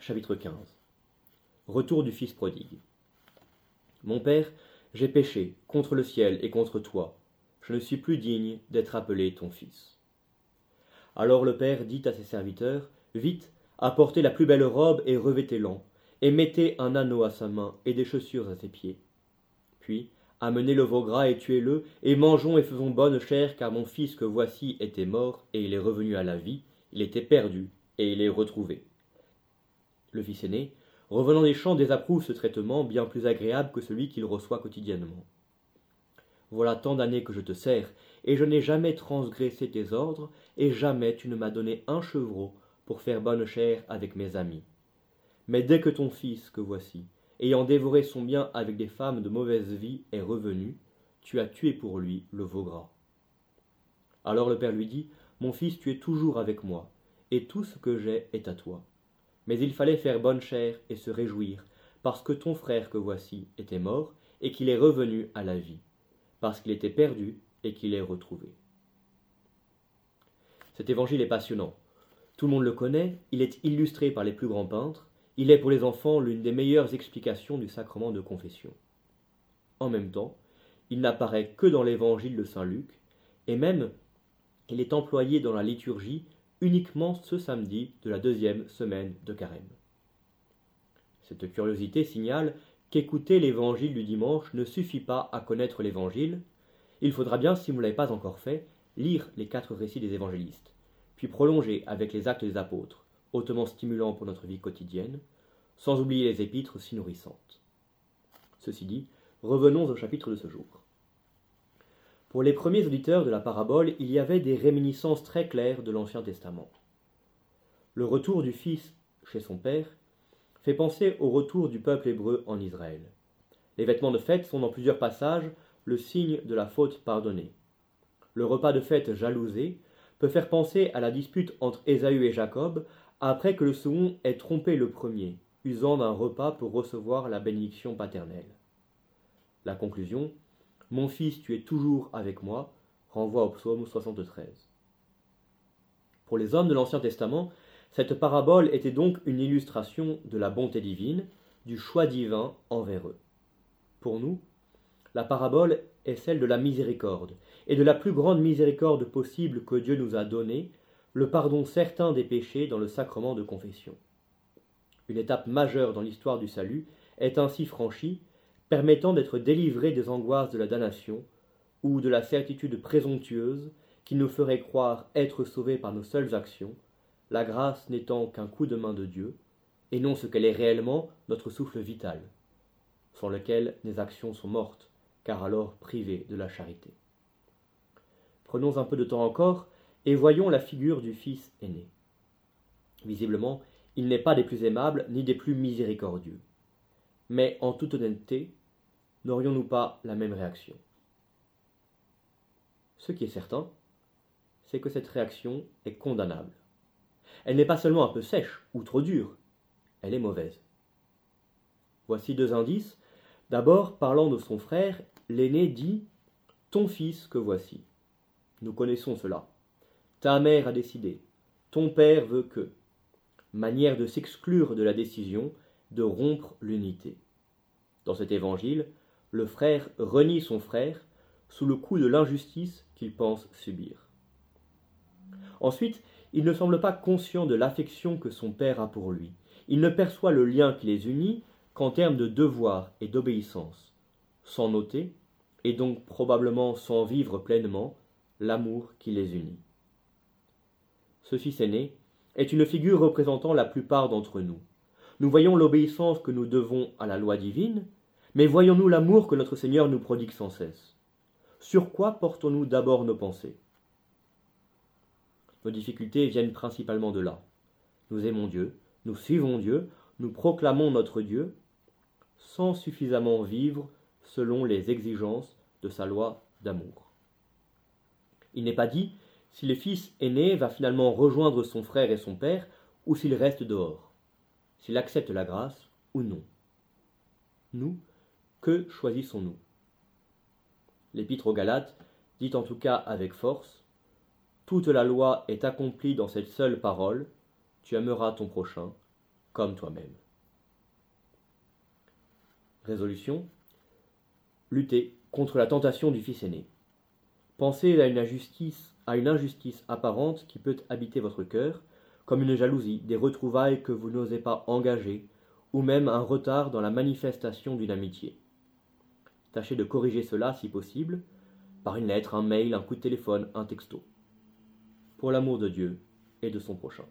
Chapitre 15 Retour du Fils prodigue. Mon Père, j'ai péché contre le ciel et contre toi. Je ne suis plus digne d'être appelé ton Fils. Alors le Père dit à ses serviteurs, Vite, apportez la plus belle robe et revêtez-l'en, et mettez un anneau à sa main et des chaussures à ses pieds. Puis, amenez le veau gras et tuez-le, et mangeons et faisons bonne chère, car mon fils que voici était mort, et il est revenu à la vie, il était perdu, et il est retrouvé. Le fils aîné, revenant des champs, désapprouve ce traitement bien plus agréable que celui qu'il reçoit quotidiennement. Voilà tant d'années que je te sers, et je n'ai jamais transgressé tes ordres, et jamais tu ne m'as donné un chevreau pour faire bonne chère avec mes amis. Mais dès que ton fils, que voici, ayant dévoré son bien avec des femmes de mauvaise vie, est revenu, tu as tué pour lui le veau gras. Alors le père lui dit, Mon fils, tu es toujours avec moi, et tout ce que j'ai est à toi. Mais il fallait faire bonne chère et se réjouir, parce que ton frère que voici était mort, et qu'il est revenu à la vie, parce qu'il était perdu et qu'il est retrouvé. Cet évangile est passionnant. Tout le monde le connaît, il est illustré par les plus grands peintres, il est pour les enfants l'une des meilleures explications du sacrement de confession. En même temps, il n'apparaît que dans l'évangile de Saint Luc, et même il est employé dans la liturgie uniquement ce samedi de la deuxième semaine de carême. Cette curiosité signale qu'écouter l'évangile du dimanche ne suffit pas à connaître l'évangile, il faudra bien, si vous ne l'avez pas encore fait, lire les quatre récits des évangélistes, puis prolonger avec les actes des apôtres, hautement stimulants pour notre vie quotidienne, sans oublier les épîtres si nourrissantes. Ceci dit, revenons au chapitre de ce jour. Pour les premiers auditeurs de la parabole, il y avait des réminiscences très claires de l'Ancien Testament. Le retour du Fils chez son Père fait penser au retour du peuple hébreu en Israël. Les vêtements de fête sont dans plusieurs passages le signe de la faute pardonnée. Le repas de fête jalousé peut faire penser à la dispute entre Ésaü et Jacob après que le second ait trompé le premier, usant d'un repas pour recevoir la bénédiction paternelle. La conclusion mon fils, tu es toujours avec moi, renvoie au psaume 73. Pour les hommes de l'Ancien Testament, cette parabole était donc une illustration de la bonté divine, du choix divin envers eux. Pour nous, la parabole est celle de la miséricorde, et de la plus grande miséricorde possible que Dieu nous a donnée, le pardon certain des péchés dans le sacrement de confession. Une étape majeure dans l'histoire du salut est ainsi franchie permettant d'être délivrés des angoisses de la damnation ou de la certitude présomptueuse qui nous ferait croire être sauvés par nos seules actions, la grâce n'étant qu'un coup de main de Dieu, et non ce qu'elle est réellement notre souffle vital, sans lequel les actions sont mortes, car alors privées de la charité. Prenons un peu de temps encore et voyons la figure du Fils aîné. Visiblement, il n'est pas des plus aimables ni des plus miséricordieux. Mais en toute honnêteté, n'aurions-nous pas la même réaction? Ce qui est certain, c'est que cette réaction est condamnable. Elle n'est pas seulement un peu sèche ou trop dure, elle est mauvaise. Voici deux indices. D'abord, parlant de son frère, l'aîné dit Ton fils que voici. Nous connaissons cela. Ta mère a décidé. Ton père veut que. Manière de s'exclure de la décision, de rompre l'unité. Dans cet évangile, le frère renie son frère sous le coup de l'injustice qu'il pense subir. Ensuite, il ne semble pas conscient de l'affection que son père a pour lui. Il ne perçoit le lien qui les unit qu'en termes de devoir et d'obéissance, sans noter, et donc probablement sans vivre pleinement, l'amour qui les unit. Ce fils aîné est une figure représentant la plupart d'entre nous. Nous voyons l'obéissance que nous devons à la loi divine, mais voyons-nous l'amour que notre Seigneur nous prodigue sans cesse Sur quoi portons-nous d'abord nos pensées? Nos difficultés viennent principalement de là. Nous aimons Dieu, nous suivons Dieu, nous proclamons notre Dieu, sans suffisamment vivre selon les exigences de sa loi d'amour. Il n'est pas dit si le fils aîné va finalement rejoindre son frère et son père ou s'il reste dehors, s'il accepte la grâce ou non. Nous, que choisissons-nous? L'Épître aux Galates dit en tout cas avec force Toute la loi est accomplie dans cette seule parole Tu aimeras ton prochain comme toi-même. Résolution Lutter contre la tentation du fils aîné. Pensez à une injustice, à une injustice apparente qui peut habiter votre cœur, comme une jalousie, des retrouvailles que vous n'osez pas engager, ou même un retard dans la manifestation d'une amitié. Tâchez de corriger cela si possible, par une lettre, un mail, un coup de téléphone, un texto. Pour l'amour de Dieu et de son prochain.